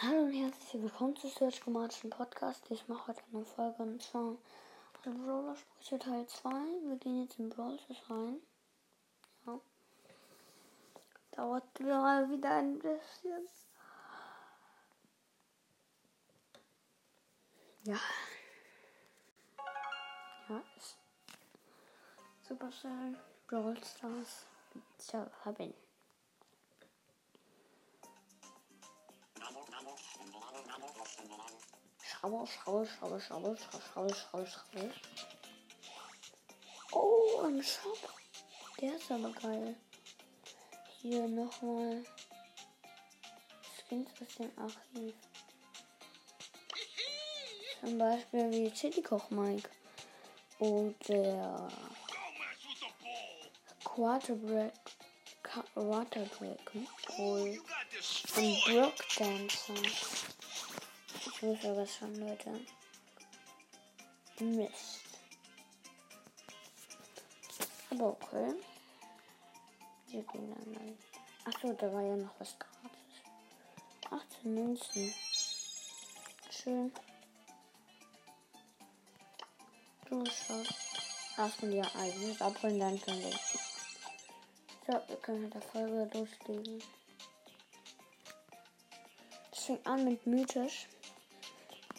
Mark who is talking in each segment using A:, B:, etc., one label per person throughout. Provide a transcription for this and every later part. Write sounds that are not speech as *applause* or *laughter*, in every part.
A: Hallo und herzlich willkommen zu Search Chromatischen Podcast. Ich mache heute eine Folge und zwar Brawler Sprüche Teil 2. Wir gehen jetzt in Brawl rein. Ja. Dauert mal wieder ein bisschen. Ja. Ja, ist Supercell, Brawl Stars. Tja, hab ihn. Schraube, Schraube, Schraube, Schraube, Schraube, Schraube, Schraube. Oh, ein Shop. Der ist aber geil. Hier nochmal Skins aus dem Archiv. Zum Beispiel wie Chili Koch Mike. Oder Quarterback. Quarterback. Und Brock Dancer. Ich muss aber schon, Leute. Mist. Aber okay. Wir gehen dann mal. Achso, da war ja noch was gratis. 18 Münzen. Schön. Du schaust. Erstmal die Ereignis abholen, dann können wir. So, wir können mit der Folge loslegen. Fängt an mit mythisch.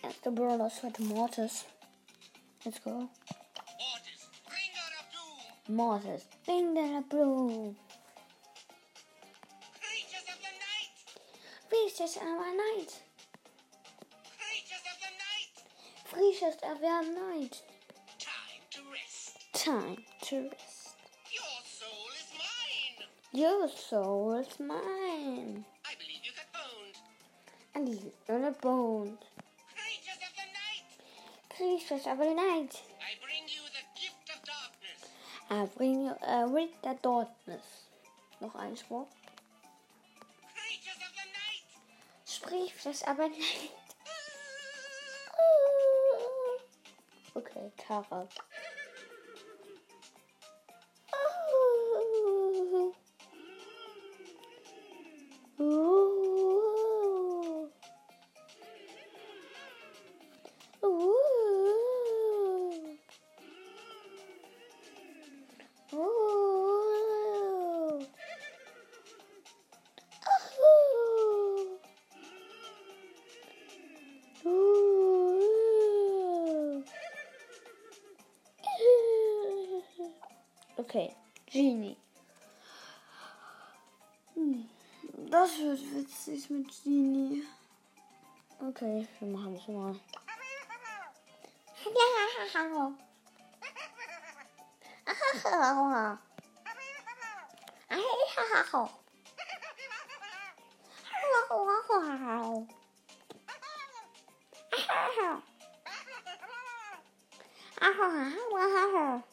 A: Erster Brawler ist heute Mortis. Let's go. Mortis, bring that up, blue.
B: Creatures of the night!
A: Creatures of the night.
B: Creatures of the night!
A: Creatures of our night.
B: Time to rest.
A: Time to rest.
B: Your soul is mine!
A: Your soul is mine. And he's gonna bone.
B: Creatures of the night!
A: Creatures of our night.
B: I bring you the gift of darkness.
A: I bring you a rid the darkness. Noch ein Spruch.
B: Creatures of the night!
A: Das aber nicht. Okay, Tara. Okay, Genie. Hm, Das wird witzig mit Genie. Okay, wir machen es mal. *laughs*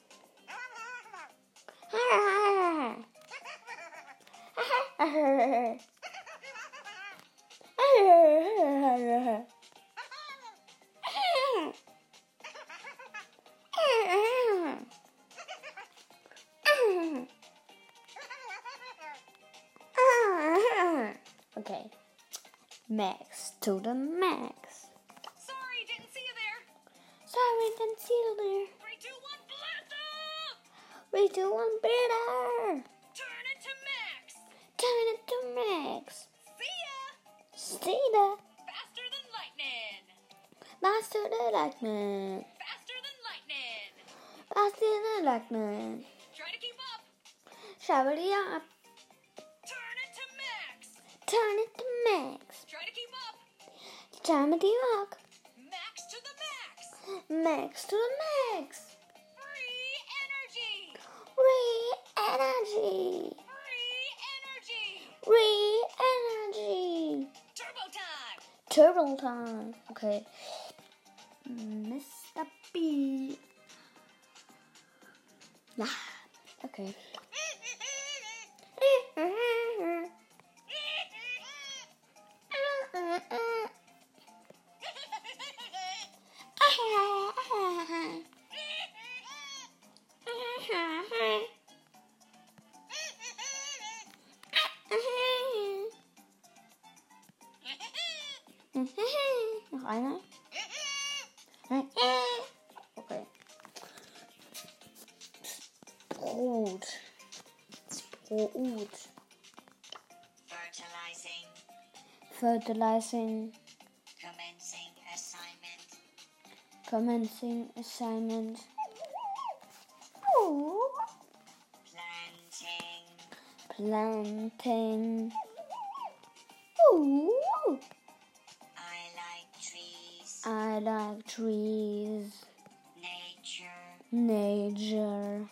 A: Okay. Max to the max.
B: Sorry, didn't see you there.
A: Sorry, didn't see you there. We do one better.
B: Turn it to max!
A: Turn it to max.
B: See ya!
A: See that.
B: Faster than lightning!
A: Faster than lightning.
B: Faster than lightning!
A: Faster than lightning.
B: Try to keep up!
A: Shabby up.
B: Turn it to max!
A: Turn it to max.
B: Try to keep up!
A: Time to rock.
B: Max to the max!
A: Max to the max.
B: energy.
A: Re-energy.
B: Turbo time.
A: Turbo time. Okay. Mr. B. Yeah. Okay. Brot. Brot.
B: Fertilizing.
A: Fertilizing.
B: Commencing assignment.
A: Commencing assignment.
B: Planting.
A: Planting. Ooh.
B: I like trees.
A: I like trees.
B: Nature.
A: Nature.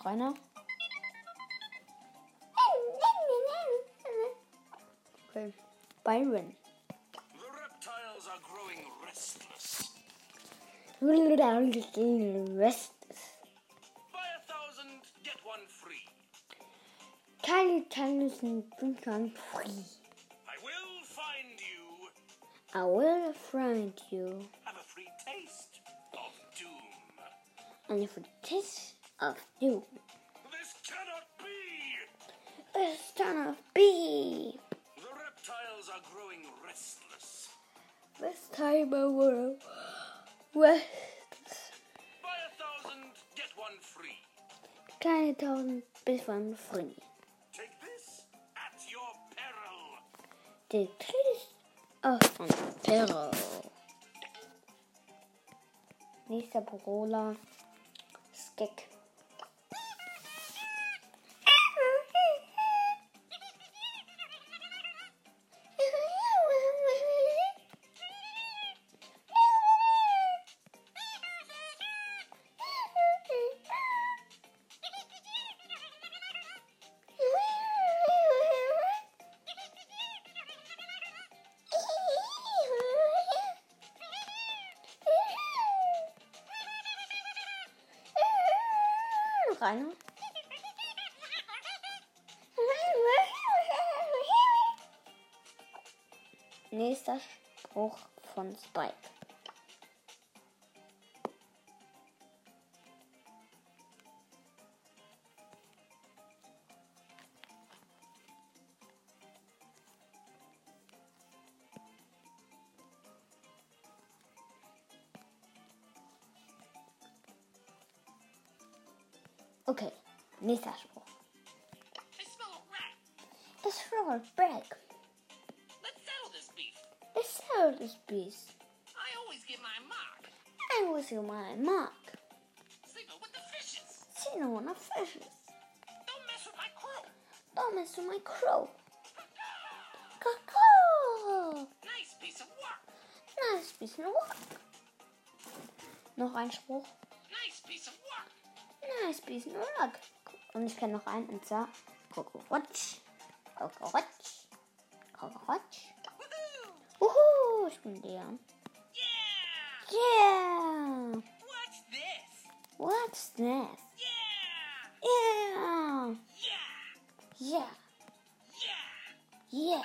A: noch einer. Okay. Byron.
C: Restless. Keine Tennis and drink one free. I will find you.
A: I will find you.
C: Have a free taste of doom.
A: And a free taste of you,
C: This cannot be.
A: this cannot be.
C: The reptiles are growing restless.
A: This time I will rest.
C: Buy a thousand, get one free.
A: Keine tausend bis von free.
C: Take this at your peril.
A: Die Tris aus von Perro. Nächster Parola. Skek. Einer. *laughs* Nächster Spruch von Spike. Nächster Spruch.
C: I smell
A: for break.
C: Let's settle this beef.
A: Let's settle this piece.
C: I always get my mark.
A: I was in my mark.
C: Signal with the fishes.
A: Seen one of fishes.
C: Don't mess with my crew.
A: Don't mess with my crow. Kakao.
C: Nice piece of work.
A: Nice bisschen Rock. Noch ein Spruch.
C: Nice piece of work.
A: Nice bisschen Rock. Und ich kenne noch einen und zwar Kokorotsch. Kokorotsch. Kokorotsch.
C: Woohoo!
A: Uhu, ich bin der.
C: Yeah! What's this?
A: What's this?
C: Yeah!
A: Yeah.
C: Yeah!
A: Yeah.
C: Yeah!
A: Yeah.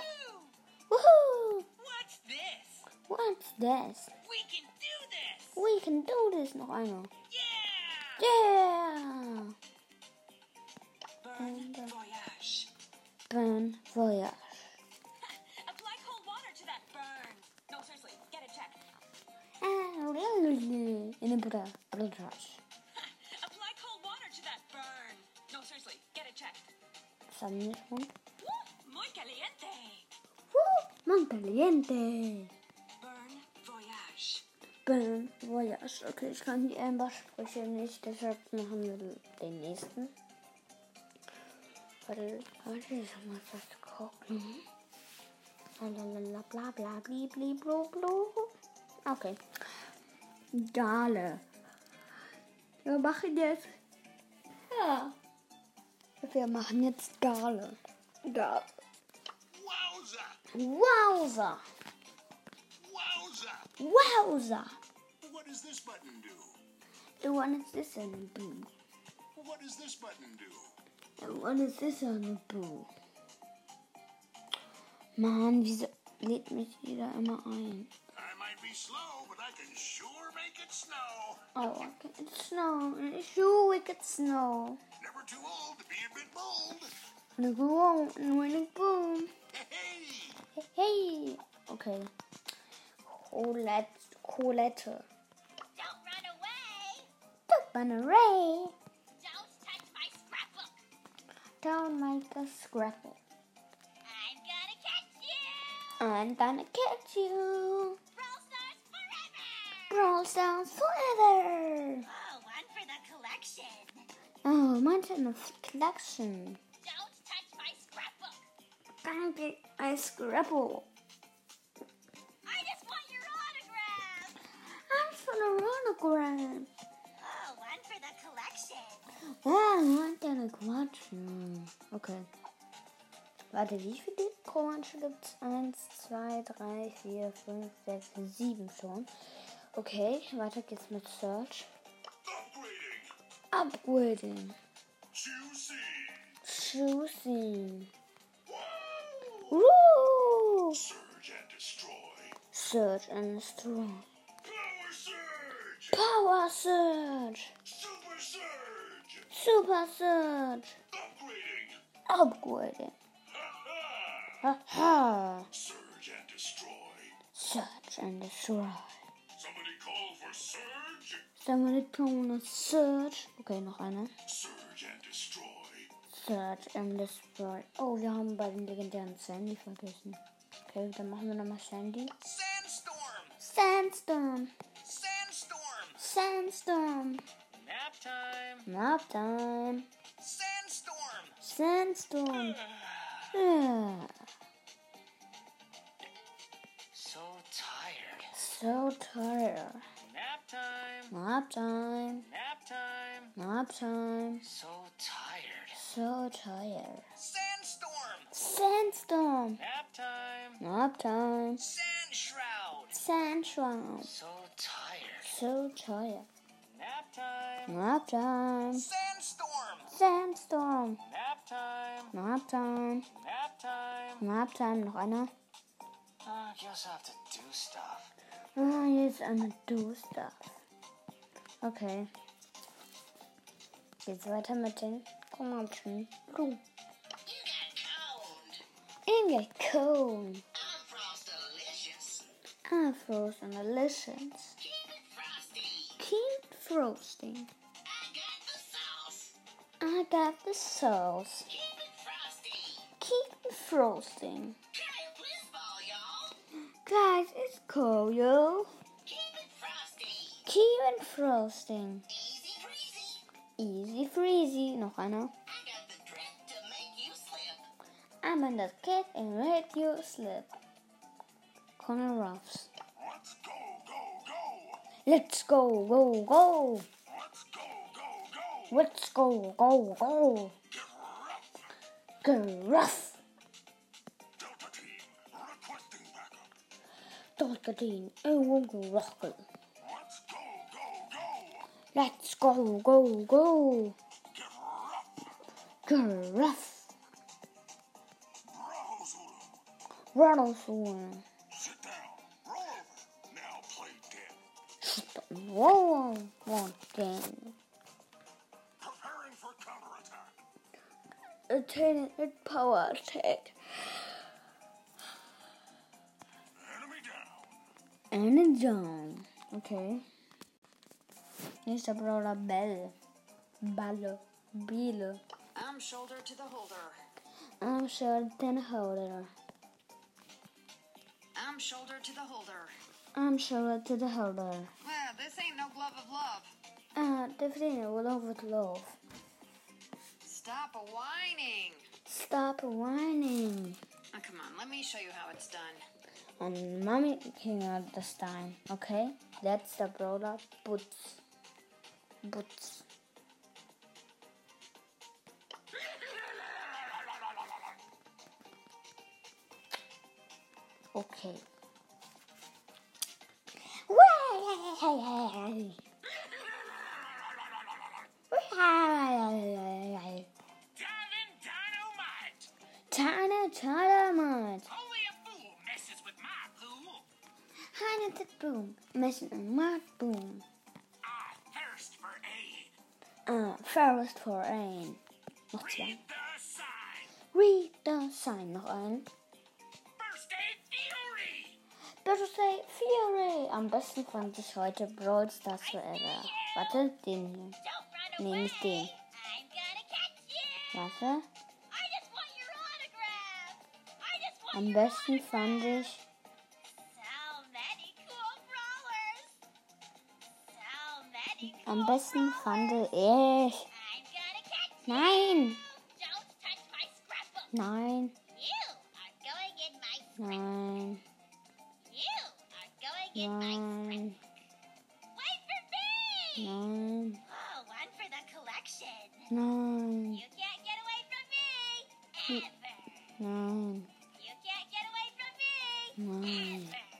C: Woo!
A: Woohoo.
C: What's this?
A: What's this?
C: We can do this!
A: We can do this. Noch einer.
C: Yeah!
A: Yeah.
B: No, seriously, get it checked.
A: In de bra- broodhuis.
B: Apply cold water to that burn. No, seriously, get it checked.
A: Staat er niet gewoon.
B: Woo, muy caliente.
A: Caliente.
B: Burn voyage.
A: Bon voyage. Okay, ich kann die Amber-Sprüche nicht, deshalb machen wir den nächsten. Warte, warte, ich mal was gucken. Lalalala, bla bla bli bli blu blu. Okay. Gale. Wir machen jetzt. Ja. Wir machen jetzt Gale. Gale.
C: Wowza!
A: Wowza.
C: Wowza!
A: Wowza.
C: What does this button do?
A: The one is this on the boo.
C: What does this button do?
A: The one is this on the boo. Mann, wieso lädt mich jeder immer ein?
C: I might be slow, but I can sure make it snow.
A: Oh, I can snow. Sure we could snow.
C: Never too old to be a bit bold.
A: And go on and when it boom. Okay. Colette. Colette.
B: Don't run away.
A: Don't run away.
B: Don't
A: make a scrapple.
B: I'm gonna catch you.
A: I'm gonna catch you.
B: Brawl Stars forever.
A: Brawl Stars forever.
B: Oh, one for the collection.
A: Oh, mine's in the collection.
B: Don't touch my scrapbook.
A: Don't get a scrapple.
B: I just want your autograph.
A: I'm for the autograph. Ja, man eine Quatschen. Okay. Warte, wie viele Quatschen gibt's? Eins, zwei, drei, vier, fünf, sechs, sieben schon. Okay, weiter geht's mit Search.
C: Upgrading. Juicy.
A: Choosing. Woo!
C: Surge and destroy.
A: Search and destroy.
C: Power surge.
A: Power Search.
C: Super surge.
A: Search.
C: Upgrading.
A: Upgrading.
C: Ha ha.
A: Haha.
C: Surge and destroy.
A: Search and destroy.
C: Somebody call for surge.
A: Somebody call a search. Okay, noch eine.
C: Surge and destroy.
A: Search and destroy. Oh, wir haben bei den legendären Sandy vergessen. Okay, dann machen wir nochmal Sandy.
D: Sandstorm!
A: Sandstorm.
D: Sandstorm!
A: Sandstorm.
D: Nap time! Sandstorm!
A: Sandstorm. *sighs*
D: So tired.
A: So tired.
D: Nap time!
A: Nap time.
D: Nap time!
A: Nap time.
D: So tired.
A: So tired.
D: Sandstorm!
A: Sandstorm.
D: Nap time!
A: Nap time.
D: Sand shroud!
A: Sand shroud.
D: So tired.
A: So tired.
D: Nap time!
A: Nap time.
D: Sandstorm!
A: Sandstorm.
D: Nap time!
A: Nap time.
D: Nap time!
A: Nap time. Noch einer.
D: I guess I have to do stuff.
A: Ah, jetzt eine Do-Stuff. Okay. Geht's weiter mit den Kommentaren. Du.
D: You got
A: Cone.
D: I'm Frostalicious.
A: Afros and Delicious. Frosting.
D: I got the sauce. Keep it frosty.
A: Keep
D: it frosting.
A: Guys, it's cold, yo.
D: Keep it frosty.
A: Frosting.
D: Easy freezy.
A: Easy freezy. Noch einer. I'm in the kit and let you slip. Connor Ruffs.
C: Let's go, go, go.
A: Let's go, go, go.
C: Let's go, go, go. Get rough.
A: Get rough.
C: Delta team requesting backup.
A: Dolkadine, and won't go rockle.
C: Let's go, go, go.
A: Let's go, go, go.
C: Get rough.
A: Get rough. Whoa, wanting.
C: Preparing for counterattack.
A: Attaining power attack.
C: Enemy down.
A: Enemy down. Okay. Next up, roll a bell. Ballo. Bilo.
E: Arm shoulder to the holder.
A: I'm shoulder to the holder.
E: Arm shoulder to the holder.
A: Arm shoulder to the holder.
E: Well, this ain't no glove of love.
A: Ah, de vrienden will love with love.
E: Stop whining.
A: Stop whining.
E: Oh, come on, let me show you how it's done.
A: And mommy this time. Okay? That's the brawler Boots. Boots. Okay. Tana Dynamite.
D: Only a fool messes with my pool.
A: Hannah the Boom. Missing a Mark Boom.
D: I thirst for aid.
A: Uh, Forest for. Nog twee.
D: Read the sign.
A: Read the sign. Nog say Fury. Am besten fand ich heute Brawl Stars Forever. Warte, den hier. Nee, nicht den. Warte. Am besten fand ich. Am besten fand ich. Nein! Nein! Nein!
B: You are going in my um,
A: Nein!
B: Wait for me!
A: Nein!
B: Oh, one for the collection.
A: Nein!
B: You can't get away from me. Hmm. Ever.
A: Nein!
B: You can't get away from me.
A: Nein!
B: Ever.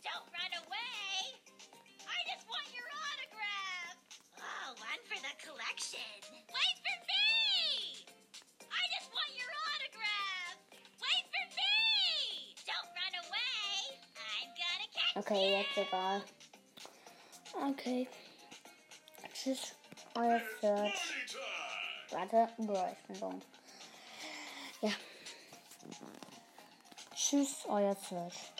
B: Don't run away. I just want your autograph. Oh, one for the collection.
A: Okay, jetzt egal. Okay. Tschüss, euer
C: time!
A: Warte, ich bin dumm. Ja. Tschüss, euer.
C: Search